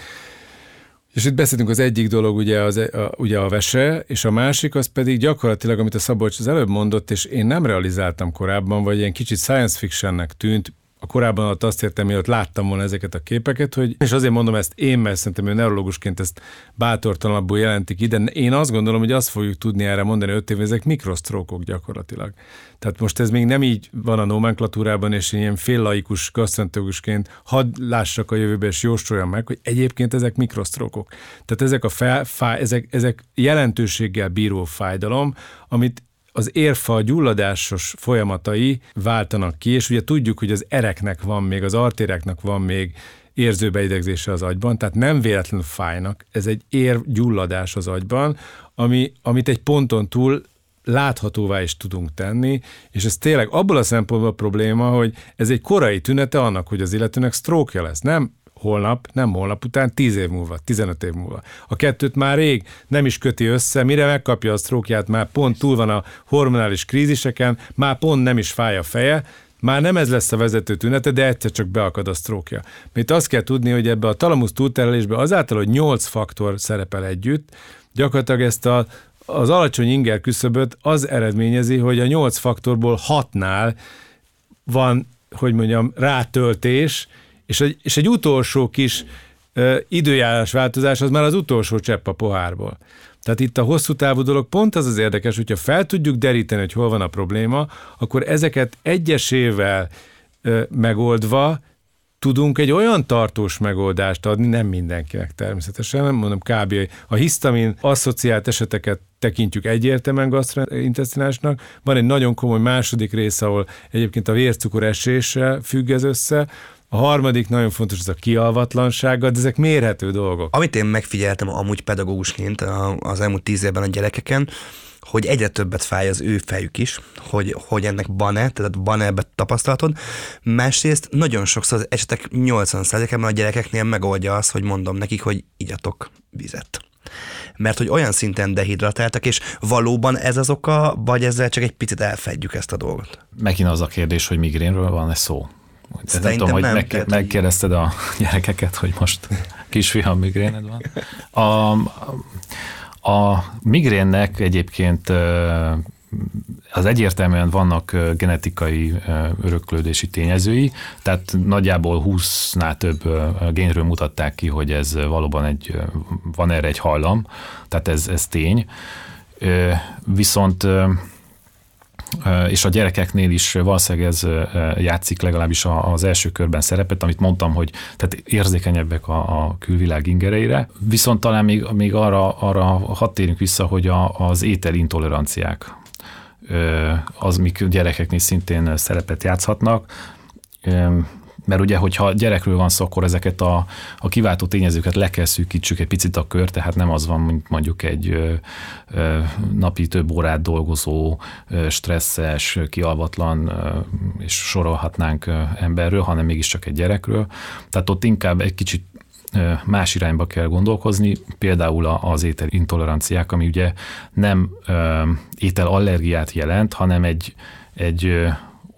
és itt beszéltünk az egyik dolog, ugye, az, a, ugye a vese, és a másik az pedig gyakorlatilag, amit a Szabolcs az előbb mondott, és én nem realizáltam korábban, vagy ilyen kicsit science fictionnek tűnt, a korábban ott azt értem, hogy láttam volna ezeket a képeket, hogy, és azért mondom ezt én, mert szerintem ő neurológusként ezt bátortalanabbul jelentik ide. Én azt gondolom, hogy azt fogjuk tudni erre mondani öt év, ezek mikrosztrókok gyakorlatilag. Tehát most ez még nem így van a nomenklatúrában, és ilyen féllaikus gasztrentológusként hadd lássak a jövőbe, és jósoljam meg, hogy egyébként ezek mikrosztrókok. Tehát ezek a fel, ezek, ezek jelentőséggel bíró fájdalom, amit az érfa gyulladásos folyamatai váltanak ki, és ugye tudjuk, hogy az ereknek van még, az artéreknek van még érzőbeidegzése az agyban, tehát nem véletlenül fájnak, ez egy érgyulladás az agyban, ami, amit egy ponton túl láthatóvá is tudunk tenni, és ez tényleg abból a szempontból a probléma, hogy ez egy korai tünete annak, hogy az illetőnek stroke lesz. Nem holnap, nem holnap után, 10 év múlva, 15 év múlva. A kettőt már rég nem is köti össze, mire megkapja a sztrókját, már pont túl van a hormonális kríziseken, már pont nem is fáj a feje, már nem ez lesz a vezető tünete, de egyszer csak beakad a sztrókja. Mert azt kell tudni, hogy ebbe a talamusz túlterelésbe azáltal, hogy 8 faktor szerepel együtt, gyakorlatilag ezt a, az alacsony inger küszöböt az eredményezi, hogy a 8 faktorból 6-nál van, hogy mondjam, rátöltés, és egy, és egy utolsó kis ö, időjárás változás az már az utolsó csepp a pohárból. Tehát itt a hosszú távú dolog pont az az érdekes, hogyha fel tudjuk deríteni, hogy hol van a probléma, akkor ezeket egyesével ö, megoldva tudunk egy olyan tartós megoldást adni, nem mindenkinek természetesen, nem mondom kb. a hisztamin asszociált eseteket tekintjük egyértelműen gastrointestinásnak. Van egy nagyon komoly második rész, ahol egyébként a vércukor esése függ ez össze, a harmadik nagyon fontos, az a kialvatlansága, de ezek mérhető dolgok. Amit én megfigyeltem amúgy pedagógusként az elmúlt tíz évben a gyerekeken, hogy egyre többet fáj az ő fejük is, hogy, hogy ennek van-e, tehát van-e ebbe tapasztalatod. Másrészt nagyon sokszor az esetek 80%-ában a gyerekeknél megoldja azt, hogy mondom nekik, hogy igyatok vizet. Mert hogy olyan szinten dehidratáltak, és valóban ez az oka, vagy ezzel csak egy picit elfedjük ezt a dolgot? Megint az a kérdés, hogy migrénről van-e szó. Szerintem nem tudom, hogy nem, meg, megkérdezted a gyerekeket, hogy most kisfiam migréned van. A, a migrénnek egyébként az egyértelműen vannak genetikai öröklődési tényezői, tehát nagyjából 20-nál több génről mutatták ki, hogy ez valóban egy, van erre egy hajlam, tehát ez, ez tény. Viszont és a gyerekeknél is valószínűleg ez játszik legalábbis az első körben szerepet, amit mondtam, hogy tehát érzékenyebbek a, a külvilág ingereire. Viszont talán még, még arra, arra hadd térjünk vissza, hogy a, az ételintoleranciák az, mik gyerekeknél szintén szerepet játszhatnak mert ugye, hogyha gyerekről van szó, akkor ezeket a, a kiváltó tényezőket le kell szűkítsük egy picit a kör, tehát nem az van, mint mondjuk egy ö, ö, napi több órát dolgozó, ö, stresszes, kialvatlan, ö, és sorolhatnánk ö, emberről, hanem mégiscsak egy gyerekről. Tehát ott inkább egy kicsit más irányba kell gondolkozni, például az étel intoleranciák, ami ugye nem ételallergiát jelent, hanem egy, egy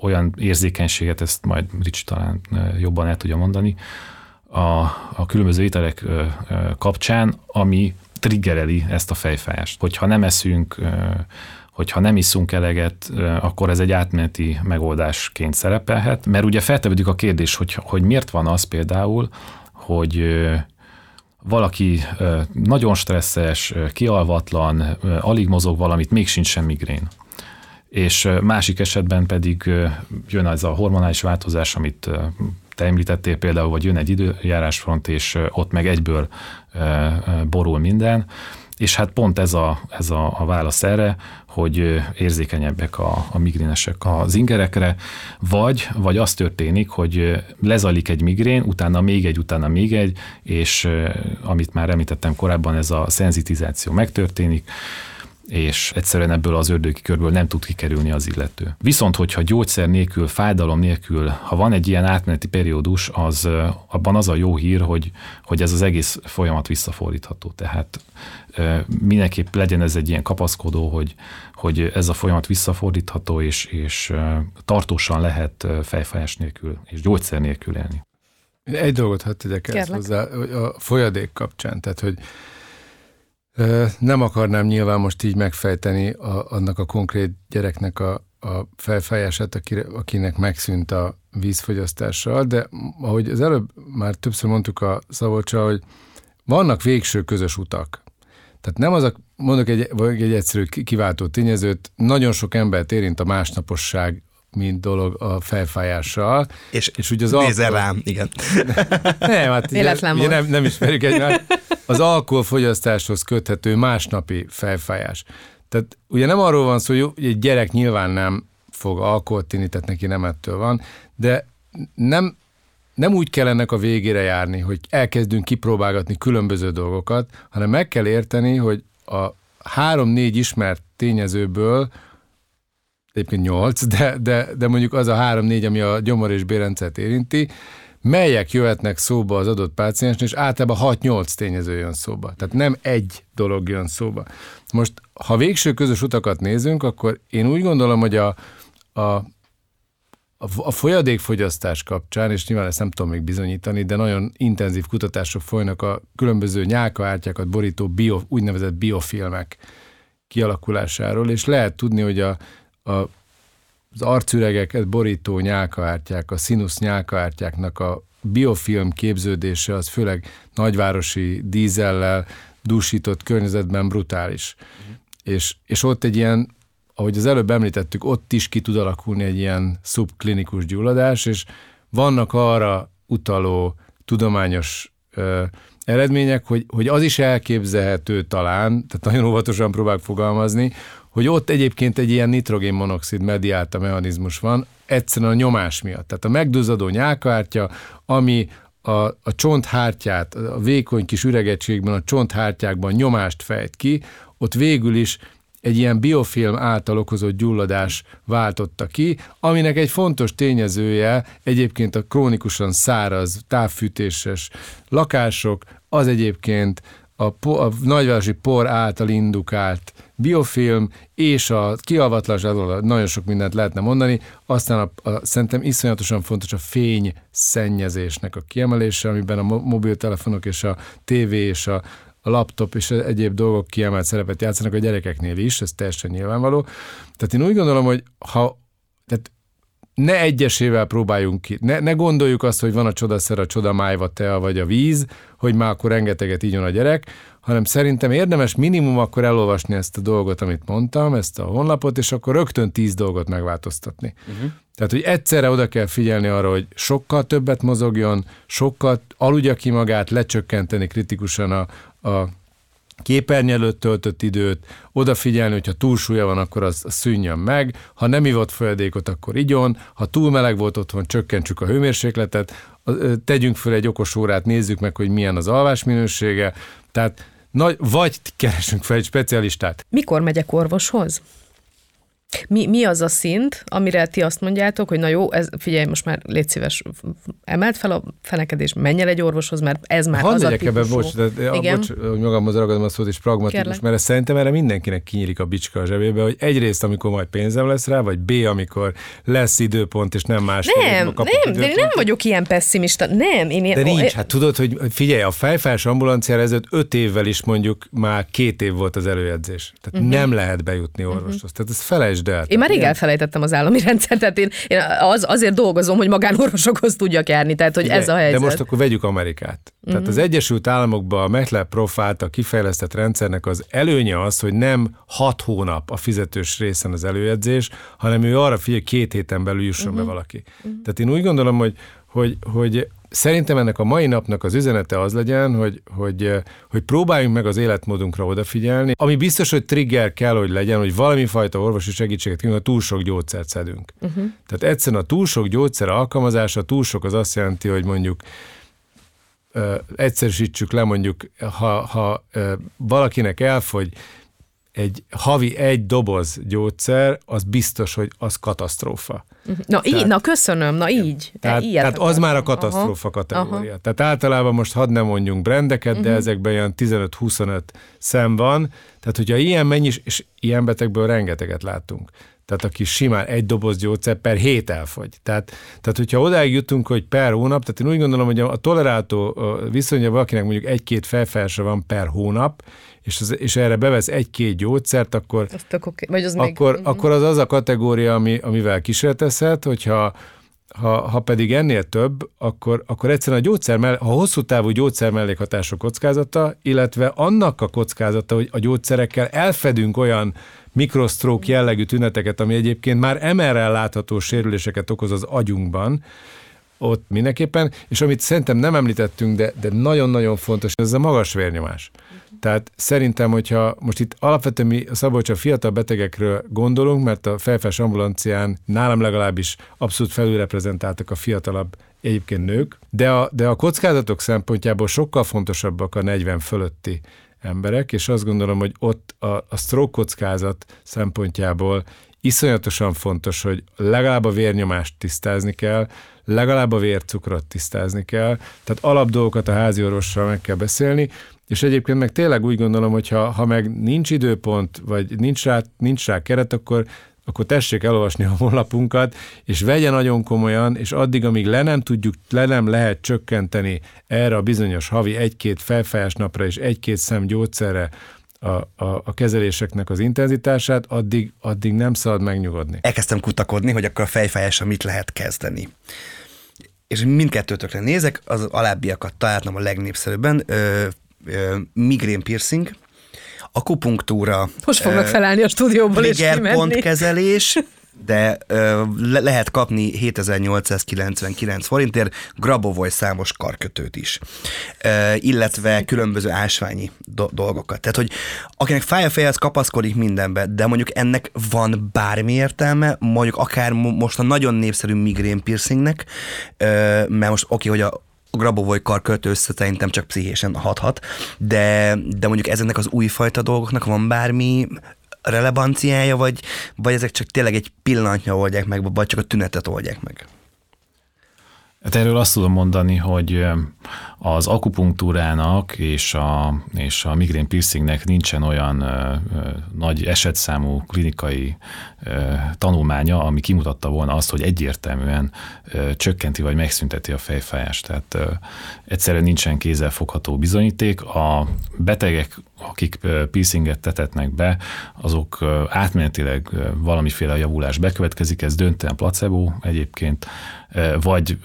olyan érzékenységet, ezt majd Ricsi talán jobban el tudja mondani, a, a különböző ételek kapcsán, ami triggereli ezt a fejfájást. Hogyha nem eszünk, hogyha nem iszunk eleget, akkor ez egy átmeneti megoldásként szerepelhet, mert ugye feltevődik a kérdés, hogy, hogy miért van az például, hogy valaki nagyon stresszes, kialvatlan, alig mozog valamit, még sincs sem migrén és másik esetben pedig jön az a hormonális változás, amit te említettél például, vagy jön egy időjárásfront, és ott meg egyből borul minden, és hát pont ez a, ez a, a válasz erre, hogy érzékenyebbek a, a migrénesek az ingerekre, vagy, vagy az történik, hogy lezajlik egy migrén, utána még egy, utána még egy, és amit már említettem korábban, ez a szenzitizáció megtörténik, és egyszerűen ebből az ördögi körből nem tud kikerülni az illető. Viszont, hogyha gyógyszer nélkül, fájdalom nélkül, ha van egy ilyen átmeneti periódus, az abban az a jó hír, hogy, hogy ez az egész folyamat visszafordítható. Tehát mindenképp legyen ez egy ilyen kapaszkodó, hogy, hogy ez a folyamat visszafordítható, és, és tartósan lehet fejfájás nélkül és gyógyszer nélkül élni. Egy dolgot hadd tegyek ezt hozzá, a folyadék kapcsán, tehát hogy nem akarnám nyilván most így megfejteni a, annak a konkrét gyereknek a, a felfájását, akinek megszűnt a vízfogyasztással, de ahogy az előbb már többször mondtuk a Szabolcsa, hogy vannak végső közös utak. Tehát nem az a, mondok egy, vagy egy egyszerű kiváltó tényezőt, nagyon sok embert érint a másnaposság mint dolog a felfájással. És, és ugye az nézel alkohol... rám, igen. nem, hát ugye, ugye nem, nem ismerjük egymást. Az alkoholfogyasztáshoz köthető másnapi felfájás. Tehát ugye nem arról van szó, hogy egy gyerek nyilván nem fog alkoholt inni, tehát neki nem ettől van, de nem nem úgy kell ennek a végére járni, hogy elkezdünk kipróbálgatni különböző dolgokat, hanem meg kell érteni, hogy a három-négy ismert tényezőből, egyébként nyolc, de, de, de mondjuk az a három-négy, ami a gyomor és bérrendszert érinti, melyek jöhetnek szóba az adott páciensnél, és általában 6-8 tényező jön szóba. Tehát nem egy dolog jön szóba. Most, ha végső közös utakat nézünk, akkor én úgy gondolom, hogy a, a a folyadékfogyasztás kapcsán, és nyilván ezt nem tudom még bizonyítani, de nagyon intenzív kutatások folynak a különböző nyálkaártyákat borító bio, úgynevezett biofilmek kialakulásáról, és lehet tudni, hogy a, a, az arcüregeket borító nyálkaártyák, a színusz nyálkaártyáknak a biofilm képződése az főleg nagyvárosi dízellel dúsított környezetben brutális. Uh-huh. És, és ott egy ilyen ahogy az előbb említettük, ott is ki tud alakulni egy ilyen szubklinikus gyulladás, és vannak arra utaló tudományos ö, eredmények, hogy, hogy az is elképzelhető talán, tehát nagyon óvatosan próbálok fogalmazni, hogy ott egyébként egy ilyen nitrogénmonoxid mediálta mechanizmus van, egyszerűen a nyomás miatt. Tehát a megduzzadó nyálkártya, ami a, a csonthártyát, a vékony kis üregegységben, a csonthártyákban nyomást fejt ki, ott végül is egy ilyen biofilm által okozott gyulladás váltotta ki, aminek egy fontos tényezője egyébként a krónikusan száraz, távfűtéses lakások, az egyébként a, a nagyvárosi por által indukált biofilm és a kialvatlanság, nagyon sok mindent lehetne mondani, aztán a, a, szerintem iszonyatosan fontos a fény szennyezésnek a kiemelése, amiben a mobiltelefonok és a tévé és a, a laptop és egyéb dolgok kiemelt szerepet játszanak a gyerekeknél is, ez teljesen nyilvánvaló. Tehát én úgy gondolom, hogy ha tehát ne egyesével próbáljunk ki, ne, ne gondoljuk azt, hogy van a csodaszer, a csodamájva, tea vagy a víz, hogy már akkor rengeteget ígyon a gyerek, hanem szerintem érdemes minimum akkor elolvasni ezt a dolgot, amit mondtam, ezt a honlapot, és akkor rögtön tíz dolgot megváltoztatni. Uh-huh. Tehát, hogy egyszerre oda kell figyelni arra, hogy sokkal többet mozogjon, sokkal aludja ki magát, lecsökkenteni kritikusan a, a képernyő előtt töltött időt, odafigyelni, hogyha túlsúlya van, akkor az, szűnjön meg, ha nem ivott folyadékot, akkor igyon, ha túl meleg volt otthon, csökkentsük a hőmérsékletet, tegyünk föl egy okos órát, nézzük meg, hogy milyen az alvás minősége, tehát nagy, vagy keresünk fel egy specialistát. Mikor megyek orvoshoz? Mi, mi az a szint, amire ti azt mondjátok, hogy na jó, ez, figyelj, most már légy szíves, emelt fel a fenekedés, menj el egy orvoshoz, mert ez már Hadd az a ebbe, bocs, de, Igen? bocs, hogy magamhoz ragadom a szót, és pragmatikus, Kérlek. mert szerintem erre mindenkinek kinyílik a bicska a zsebébe, hogy egyrészt, amikor majd pénzem lesz rá, vagy B, amikor lesz időpont, és nem más. Nem, nem, de nem vagyok ilyen pessimista. Nem, én ilyen, De nincs, hát tudod, hogy figyelj, a fejfás ambulanciára ezelőtt öt évvel is mondjuk már két év volt az előjegyzés. Tehát uh-huh. nem lehet bejutni orvoshoz. Uh-huh. Tehát ez felejtsd felejtsd el. Én már rég elfelejtettem az állami rendszert, tehát én, én az, azért dolgozom, hogy magánorvosokhoz tudjak járni, tehát hogy Igen, ez a helyzet. De most akkor vegyük Amerikát. Uh-huh. Tehát mhm. az Egyesült Államokban a MetLab által kifejlesztett rendszernek az előnye az, hogy nem hat hónap a fizetős részen az előjegyzés, hanem ő arra figyel, két héten belül jusson uh-huh. be mhm. valaki. Uh-huh. Tehát én úgy gondolom, hogy, hogy, hogy Szerintem ennek a mai napnak az üzenete az legyen, hogy, hogy, hogy próbáljunk meg az életmódunkra odafigyelni, ami biztos, hogy trigger kell, hogy legyen, hogy valami fajta orvosi segítséget kívánunk, ha túl sok gyógyszert szedünk. Uh-huh. Tehát egyszerűen a túl sok gyógyszer alkalmazása, túl sok az azt jelenti, hogy mondjuk ö, egyszerűsítsük le, mondjuk, ha, ha ö, valakinek elfogy egy havi egy doboz gyógyszer, az biztos, hogy az katasztrófa. Na, tehát, így, na köszönöm, na így. Tehát, tehát az már a katasztrófa aha, kategória. Aha. Tehát általában most hadd nem mondjunk brendeket, uh-huh. de mhm. ezekben olyan 15-25 szem van. Tehát, hogyha ilyen mennyis, és ilyen betegből rengeteget látunk. Tehát aki simán egy doboz gyógyszer per hét elfogy. Tehát, tehát hogyha odáig jutunk, hogy per hónap, tehát én úgy gondolom, hogy a toleráltó viszonya valakinek mondjuk egy-két felfelső van per hónap, és, az, és erre bevesz egy-két gyógyszert, akkor, okay. Vagy az akkor, még... akkor az az a kategória, ami, amivel kísérletezhet, hogyha ha, ha pedig ennél több, akkor, akkor egyszerűen a gyógyszer mell- ha hosszú távú gyógyszer mellékhatások kockázata, illetve annak a kockázata, hogy a gyógyszerekkel elfedünk olyan mikrosztrók jellegű tüneteket, ami egyébként már MR-rel látható sérüléseket okoz az agyunkban, ott mindenképpen, és amit szerintem nem említettünk, de, de nagyon-nagyon fontos, ez a magas vérnyomás. Tehát szerintem, hogyha most itt alapvetően mi Szabolcs a fiatal betegekről gondolunk, mert a felfes ambulancián nálam legalábbis abszolút felülreprezentáltak a fiatalabb egyébként nők, de a, de a kockázatok szempontjából sokkal fontosabbak a 40 fölötti emberek, és azt gondolom, hogy ott a, a stroke kockázat szempontjából iszonyatosan fontos, hogy legalább a vérnyomást tisztázni kell, legalább a vércukrot tisztázni kell, tehát alapdolgokat a házi orvossal meg kell beszélni, és egyébként meg tényleg úgy gondolom, hogy ha, ha meg nincs időpont, vagy nincs rá, nincs rá keret, akkor akkor tessék elolvasni a honlapunkat, és vegye nagyon komolyan, és addig, amíg le nem tudjuk, le nem lehet csökkenteni erre a bizonyos havi egy-két felfájás napra és egy-két szem gyógyszerre a, a, a kezeléseknek az intenzitását, addig, addig nem szabad megnyugodni. Elkezdtem kutakodni, hogy akkor a fejfájásra mit lehet kezdeni. És mindkettőtökre nézek, az alábbiakat találtam a legnépszerűbben, ö, ö, migrén piercing, akupunktúra. Most fognak felállni a stúdióból és kimenni. pontkezelés, de ö, le- lehet kapni 7899 forintért Grabovoi számos karkötőt is, ö, illetve különböző ásványi do- dolgokat. Tehát, hogy akinek fáj a feje, az kapaszkodik mindenbe, de mondjuk ennek van bármi értelme, mondjuk akár mo- most a nagyon népszerű migrén piercingnek, ö, mert most oké, okay, hogy a a Grabovoi karkötő szerintem csak pszichésen hathat, de, de mondjuk ezeknek az újfajta dolgoknak van bármi relevanciája, vagy, vagy ezek csak tényleg egy pillanatnya oldják meg, vagy csak a tünetet oldják meg? Hát erről azt tudom mondani, hogy az akupunktúrának és a, és a migrén piercingnek nincsen olyan ö, ö, nagy esetszámú klinikai ö, tanulmánya, ami kimutatta volna azt, hogy egyértelműen ö, csökkenti vagy megszünteti a fejfájást. Tehát ö, egyszerűen nincsen kézzelfogható bizonyíték. A betegek, akik piercinget tetetnek be, azok átmenetileg valamiféle javulás bekövetkezik, ez döntően placebo egyébként, vagy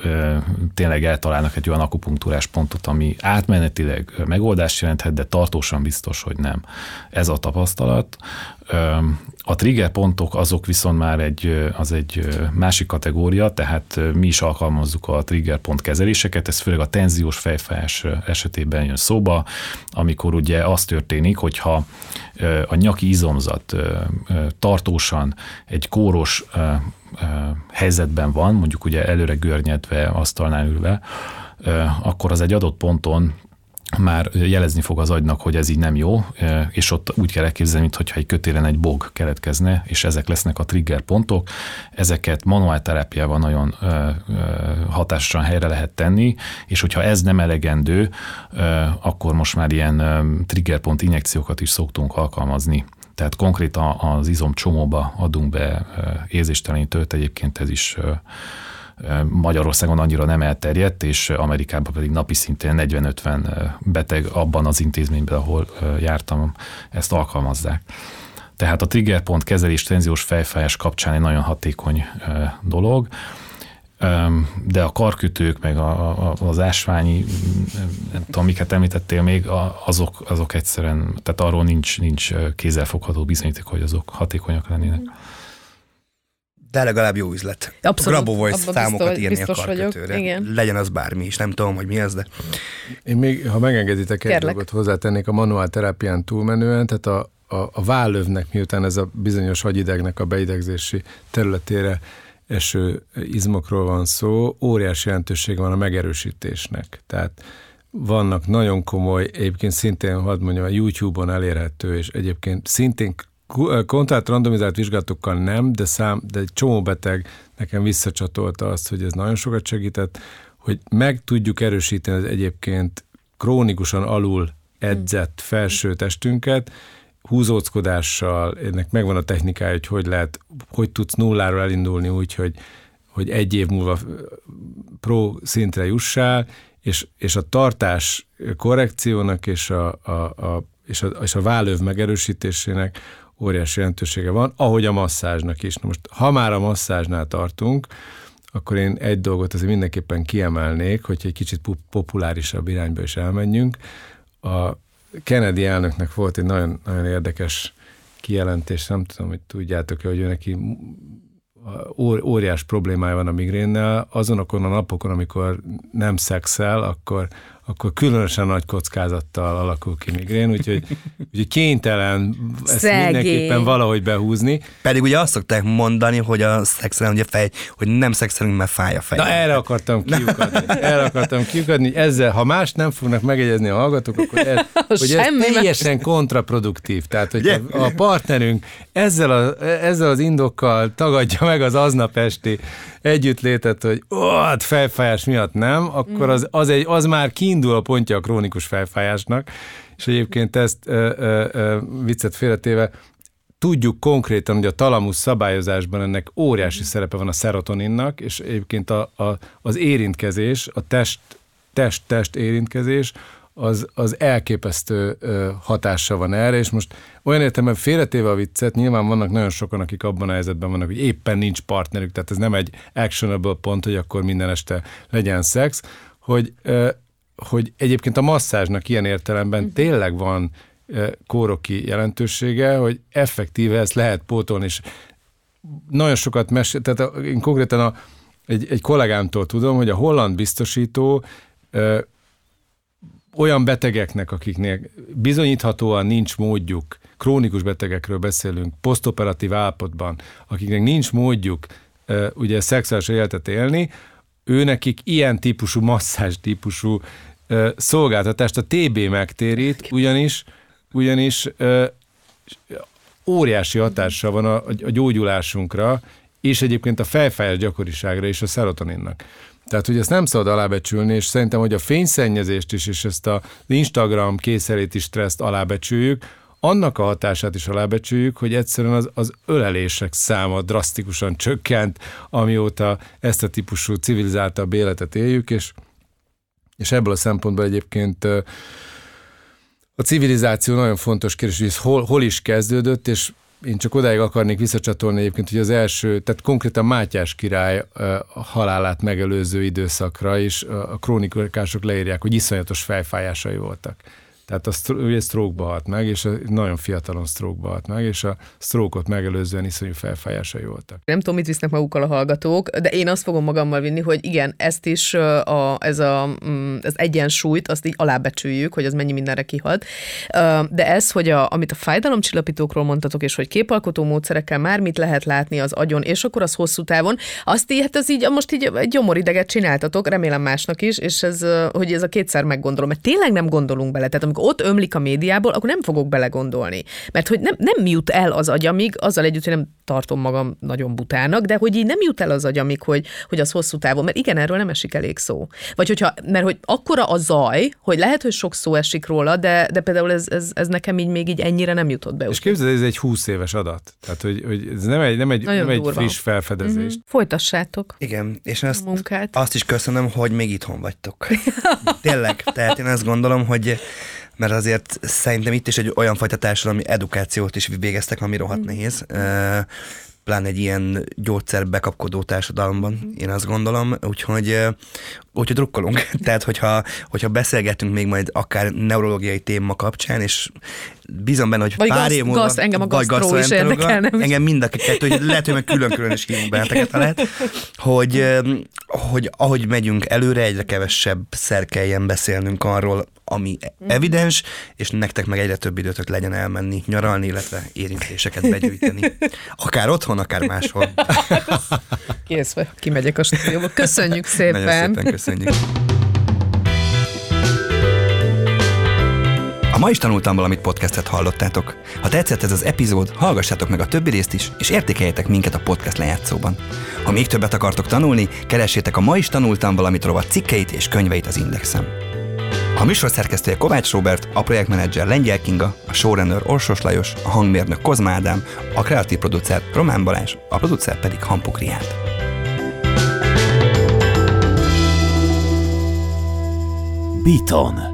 tényleg eltalálnak egy olyan akupunktúrás pontot, ami átmenetileg megoldást jelenthet, de tartósan biztos, hogy nem. Ez a tapasztalat. A trigger pontok azok viszont már egy, az egy másik kategória, tehát mi is alkalmazzuk a trigger pont kezeléseket, ez főleg a tenziós fejfájás esetében jön szóba, amikor ugye az történik, hogyha a nyaki izomzat tartósan egy kóros helyzetben van, mondjuk ugye előre görnyedve, asztalnál ülve, akkor az egy adott ponton már jelezni fog az agynak, hogy ez így nem jó, és ott úgy kell elképzelni, mintha egy kötélen egy bog keletkezne, és ezek lesznek a trigger pontok. Ezeket manuálterápiával nagyon hatásosan helyre lehet tenni, és hogyha ez nem elegendő, akkor most már ilyen triggerpont injekciókat is szoktunk alkalmazni. Tehát konkrétan az izom csomóba adunk be érzéstelenítőt, egyébként ez is Magyarországon annyira nem elterjedt, és Amerikában pedig napi szintén 40-50 beteg abban az intézményben, ahol jártam, ezt alkalmazzák. Tehát a triggerpont kezelés tenziós fejfájás kapcsán egy nagyon hatékony dolog, de a karkötők, meg a, a, az ásványi, nem tudom, miket említettél még, azok, azok egyszerűen, tehát arról nincs, nincs kézzelfogható bizonyíték, hogy azok hatékonyak lennének de legalább jó üzlet. Abszolút, Grabovoi számokat biztos, írni biztos a karkötőre. Igen. Legyen az bármi is, nem tudom, hogy mi az, de... Én még, ha megengeditek, Kérlek. egy dolgot hozzátennék a manuál terápián túlmenően, tehát a, a, a vállövnek, miután ez a bizonyos agyidegnek a beidegzési területére eső izmokról van szó, óriási jelentősége van a megerősítésnek. Tehát vannak nagyon komoly, egyébként szintén, hadd mondjam, a YouTube-on elérhető, és egyébként szintén kontrált randomizált vizsgálatokkal nem, de, szám, de egy csomó beteg nekem visszacsatolta azt, hogy ez nagyon sokat segített, hogy meg tudjuk erősíteni az egyébként krónikusan alul edzett felső testünket, húzóckodással, ennek megvan a technikája, hogy hogy lehet, hogy tudsz nulláról elindulni úgy, hogy, hogy egy év múlva pro szintre jussál, és, és a tartás korrekciónak és a, a, a, és a, és a vállöv megerősítésének óriási jelentősége van, ahogy a masszázsnak is. Na most, ha már a masszázsnál tartunk, akkor én egy dolgot azért mindenképpen kiemelnék, hogy egy kicsit populárisabb irányba is elmenjünk. A Kennedy elnöknek volt egy nagyon, nagyon érdekes kijelentés, nem tudom, hogy tudjátok-e, hogy ő neki óriás problémája van a migrénnel, azonokon a napokon, amikor nem szexel, akkor akkor különösen nagy kockázattal alakul ki migrén, úgyhogy, úgyhogy kénytelen ezt Szegény. mindenképpen valahogy behúzni. Pedig ugye azt szokták mondani, hogy a szexelen ugye fej, hogy nem szexelünk, mert fáj a fej. Na erre akartam kiukadni. Erre akartam kiukadni. Ezzel, ha más nem fognak megegyezni a hallgatók, akkor ez, hogy ez teljesen kontraproduktív. Tehát, hogy a, a partnerünk ezzel, a, ezzel az indokkal tagadja meg az aznap esti együttlétet, hogy ó, hát fejfájás miatt nem, akkor az, az, egy, az már kiindul a pontja a krónikus fejfájásnak, és egyébként ezt ö, ö, ö, viccet félretéve tudjuk konkrétan, hogy a talamusz szabályozásban ennek óriási szerepe van a szerotoninnak, és egyébként a, a, az érintkezés, a test, test-test érintkezés, az, az elképesztő hatása van erre, és most olyan értelemben félretéve a viccet, nyilván vannak nagyon sokan, akik abban a helyzetben vannak, hogy éppen nincs partnerük, tehát ez nem egy actionable pont, hogy akkor minden este legyen szex, hogy, ö, hogy egyébként a masszázsnak ilyen értelemben tényleg van kóroki jelentősége, hogy effektíve ezt lehet pótolni, és nagyon sokat mesél, tehát én konkrétan a, egy, egy kollégámtól tudom, hogy a holland biztosító ö, olyan betegeknek, akiknél bizonyíthatóan nincs módjuk, krónikus betegekről beszélünk, posztoperatív állapotban, akiknek nincs módjuk ö, ugye szexuális életet élni, ő nekik ilyen típusú masszázs típusú ö, szolgáltatást a TB megtérít, ugyanis, ugyanis ö, óriási hatással van a, a gyógyulásunkra, és egyébként a fejfájás gyakoriságra és a szerotoninnak. Tehát, hogy ezt nem szabad alábecsülni, és szerintem, hogy a fényszennyezést is, és ezt a Instagram kényszeríti stresszt alábecsüljük, annak a hatását is alábecsüljük, hogy egyszerűen az, az ölelések száma drasztikusan csökkent, amióta ezt a típusú civilizáltabb életet éljük, és, és ebből a szempontból egyébként a civilizáció nagyon fontos kérdés, hogy ez hol, hol is kezdődött, és én csak odáig akarnék visszacsatolni egyébként, hogy az első, tehát konkrétan Mátyás király halálát megelőző időszakra is a krónikások leírják, hogy iszonyatos fejfájásai voltak. Tehát a ugye stroke halt meg, és a, nagyon fiatalon stroke halt meg, és a stroke-ot megelőzően iszonyú felfájásai voltak. Nem tudom, mit visznek magukkal a hallgatók, de én azt fogom magammal vinni, hogy igen, ezt is, a, ez a, mm, az egyensúlyt, azt így alábecsüljük, hogy az mennyi mindenre kihat. De ez, hogy a, amit a fájdalomcsillapítókról mondtatok, és hogy képalkotó módszerekkel már mit lehet látni az agyon, és akkor az hosszú távon, azt így, hát ez így, most így egy gyomorideget csináltatok, remélem másnak is, és ez, hogy ez a kétszer meggondolom, mert tényleg nem gondolunk bele. Tehát amikor ott ömlik a médiából, akkor nem fogok belegondolni. Mert hogy nem, nem jut el az agyamig, azzal együtt, hogy nem tartom magam nagyon butának, de hogy így nem jut el az agyamig, hogy, hogy az hosszú távon, mert igen, erről nem esik elég szó. Vagy hogyha, mert hogy akkora a zaj, hogy lehet, hogy sok szó esik róla, de, de például ez, ez, ez nekem így még így ennyire nem jutott be. És képzeld, ez egy 20 éves adat. Tehát, hogy, hogy ez nem egy, nem egy, Nagyon nem egy friss felfedezés. Mhm. Folytassátok Igen, és a azt, munkát. azt is köszönöm, hogy még itthon vagytok. Tényleg, tehát én azt gondolom, hogy mert azért szerintem itt is egy olyan fajta társadalmi edukációt is végeztek, ami rohadt nehéz. Ö, pláne egy ilyen gyógyszer bekapkodó társadalomban, én azt gondolom, úgyhogy, úgyhogy drukkolunk. Tehát, hogyha, hogyha beszélgetünk még majd akár neurológiai téma kapcsán, és bízom benne, hogy Vagy pár gaszt- év múlva... gaszt- engem a vagy gasztró is érdekelne. Engem mind a kettő, hogy lehet, hogy meg külön-külön is hívunk benneteket, ha lehet, hogy, hogy ahogy megyünk előre, egyre kevesebb szer kelljen beszélnünk arról, ami evidens, és nektek meg egyre több időtök legyen elmenni, nyaralni, illetve érintéseket begyűjteni. Akár otthon, akár máshol. Kész kimegyek a stúdióba. Köszönjük szépen. Nagyon szépen köszönjük. A ma is tanultam valamit podcastet hallottátok. Ha tetszett ez az epizód, hallgassátok meg a többi részt is, és értékeljetek minket a podcast lejátszóban. Ha még többet akartok tanulni, keressétek a Ma is tanultam valamit rovat cikkeit és könyveit az Indexen. A műsor szerkesztője Kovács Robert, a projektmenedzser Lengyel Kinga, a showrunner Orsos Lajos, a hangmérnök Kozma Ádám, a kreatív producer Román Balázs, a producer pedig Hampuk Riánt. Beaton.